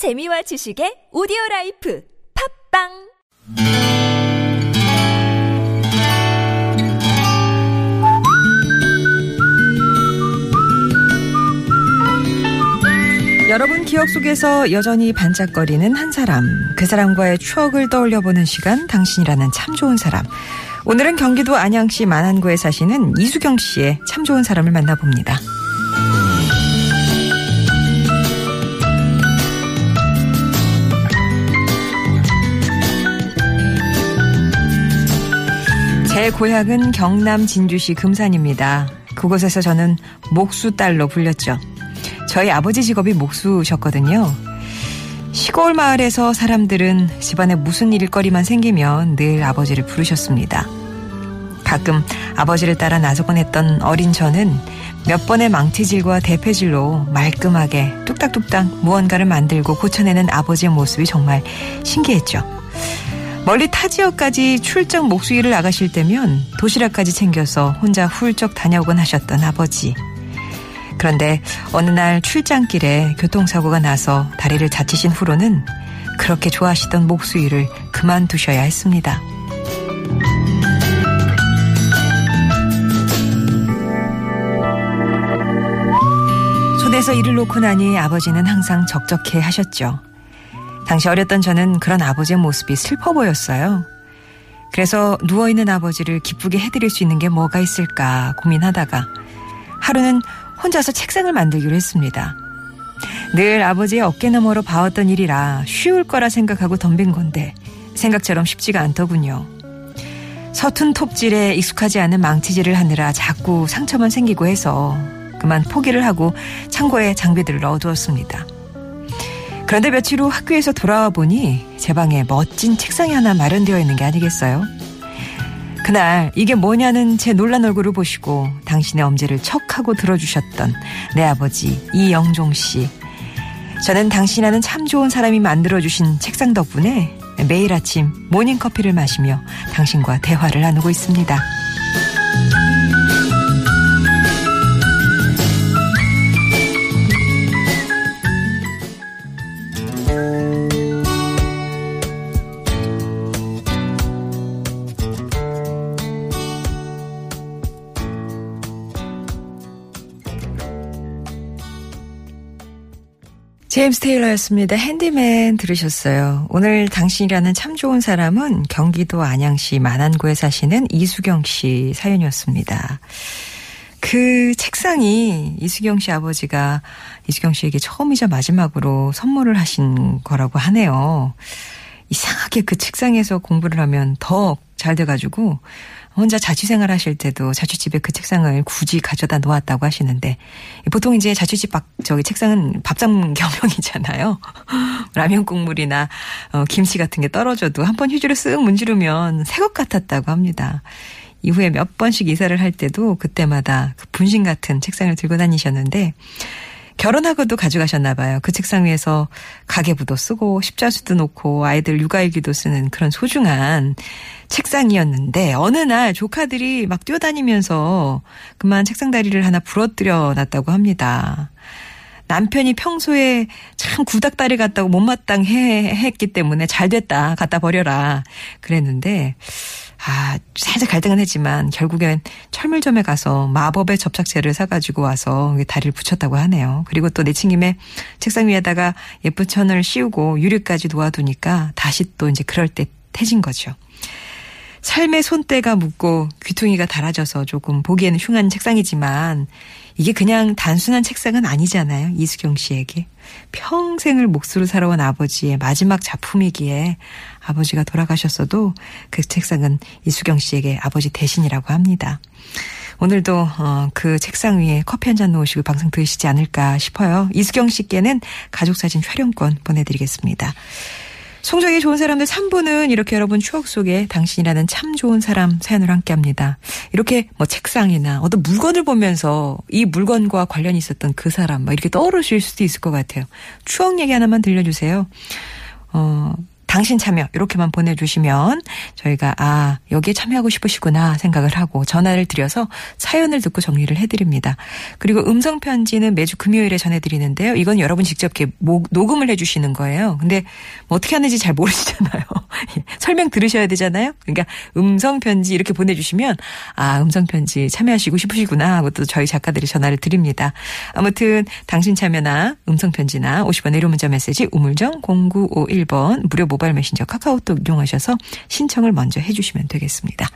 재미와 지식의 오디오 라이프 팟빵 여러분 기억 속에서 여전히 반짝거리는 한 사람, 그 사람과의 추억을 떠올려 보는 시간, 당신이라는 참 좋은 사람. 오늘은 경기도 안양시 만안구에 사시는 이수경 씨의 참 좋은 사람을 만나봅니다. 제 고향은 경남 진주시 금산입니다. 그곳에서 저는 목수딸로 불렸죠. 저희 아버지 직업이 목수셨거든요. 시골 마을에서 사람들은 집안에 무슨 일거리만 생기면 늘 아버지를 부르셨습니다. 가끔 아버지를 따라 나서곤 했던 어린 저는 몇 번의 망치질과 대패질로 말끔하게 뚝딱뚝딱 무언가를 만들고 고쳐내는 아버지의 모습이 정말 신기했죠. 멀리 타 지역까지 출장 목수 일을 나가실 때면 도시락까지 챙겨서 혼자 훌쩍 다녀오곤 하셨던 아버지. 그런데 어느 날 출장길에 교통사고가 나서 다리를 다치신 후로는 그렇게 좋아하시던 목수 일을 그만두셔야 했습니다. 손에서 일을 놓고 나니 아버지는 항상 적적해 하셨죠. 당시 어렸던 저는 그런 아버지의 모습이 슬퍼 보였어요. 그래서 누워있는 아버지를 기쁘게 해드릴 수 있는 게 뭐가 있을까 고민하다가 하루는 혼자서 책상을 만들기로 했습니다. 늘 아버지의 어깨 너머로 봐왔던 일이라 쉬울 거라 생각하고 덤빈 건데 생각처럼 쉽지가 않더군요. 서툰 톱질에 익숙하지 않은 망치질을 하느라 자꾸 상처만 생기고 해서 그만 포기를 하고 창고에 장비들을 넣어두었습니다. 그런데 며칠 후 학교에서 돌아와 보니 제 방에 멋진 책상이 하나 마련되어 있는 게 아니겠어요? 그날 이게 뭐냐는 제 놀란 얼굴을 보시고 당신의 엄지를 척하고 들어주셨던 내 아버지 이영종 씨. 저는 당신이라는 참 좋은 사람이 만들어주신 책상 덕분에 매일 아침 모닝커피를 마시며 당신과 대화를 나누고 있습니다. 제임스 테일러였습니다. 핸디맨 들으셨어요. 오늘 당신이라는 참 좋은 사람은 경기도 안양시 만안구에 사시는 이수경 씨 사연이었습니다. 그 책상이 이수경 씨 아버지가 이수경 씨에게 처음이자 마지막으로 선물을 하신 거라고 하네요. 이상하게 그 책상에서 공부를 하면 더 잘 돼가지고 혼자 자취생활 하실 때도 자취집에 그 책상을 굳이 가져다 놓았다고 하시는데 보통 이제 자취집 박 저기 책상은 밥상 겸용이잖아요. 라면 국물이나 어, 김치 같은 게 떨어져도 한 번 휴지로 쓱 문지르면 새 것 같았다고 합니다. 이후에 몇 번씩 이사를 할 때도 그때마다 그 분신 같은 책상을 들고 다니셨는데 결혼하고도 가져가셨나 봐요. 그 책상 위에서 가계부도 쓰고 십자수도 놓고 아이들 육아일기도 쓰는 그런 소중한 책상이었는데 어느 날 조카들이 막 뛰어다니면서 그만 책상 다리를 하나 부러뜨려 놨다고 합니다. 남편이 평소에 참 구닥다리 같다고 못마땅해 했기 때문에 잘 됐다 갖다 버려라 그랬는데 아, 살짝 갈등은 했지만 결국엔 철물점에 가서 마법의 접착제를 사가지고 와서 다리를 붙였다고 하네요. 그리고 또 내친김에 책상 위에다가 예쁜 천을 씌우고 유리까지 놓아두니까 다시 또 이제 그럴 때 해진 거죠. 삶의 손때가 묻고 귀퉁이가 달아져서 조금 보기에는 흉한 책상이지만 이게 그냥 단순한 책상은 아니잖아요. 이수경 씨에게. 평생을 몫으로 살아온 아버지의 마지막 작품이기에 아버지가 돌아가셨어도 그 책상은 이수경 씨에게 아버지 대신이라고 합니다. 오늘도 어, 그 책상 위에 커피 한 잔 놓으시고 방송 들으시지 않을까 싶어요. 이수경 씨께는 가족사진 촬영권 보내드리겠습니다. 송정이 좋은 사람들 3부는 이렇게 여러분 추억 속에 당신이라는 참 좋은 사람 사연을 함께 합니다. 이렇게 뭐 책상이나 어떤 물건을 보면서 이 물건과 관련이 있었던 그 사람 막 이렇게 떠오르실 수도 있을 것 같아요. 추억 얘기 하나만 들려주세요. 어, 당신 참여 이렇게만 보내주시면 저희가 아 여기에 참여하고 싶으시구나 생각을 하고 전화를 드려서 사연을 듣고 정리를 해드립니다. 그리고 음성 편지는 매주 금요일에 전해드리는데요. 이건 여러분 직접 이렇게 목, 녹음을 해주시는 거예요. 근데 뭐 어떻게 하는지 잘 모르시잖아요. 설명 들으셔야 되잖아요. 그러니까 음성 편지 이렇게 보내주시면 아 음성 편지 참여하시고 싶으시구나 하고 또 저희 작가들이 전화를 드립니다. 아무튼 당신 참여나 음성 편지나 50원 내료 문자 메시지 우물정 0951번 무료 모바일 메신저 카카오톡 이용하셔서 신청을 먼저 해주시면 되겠습니다.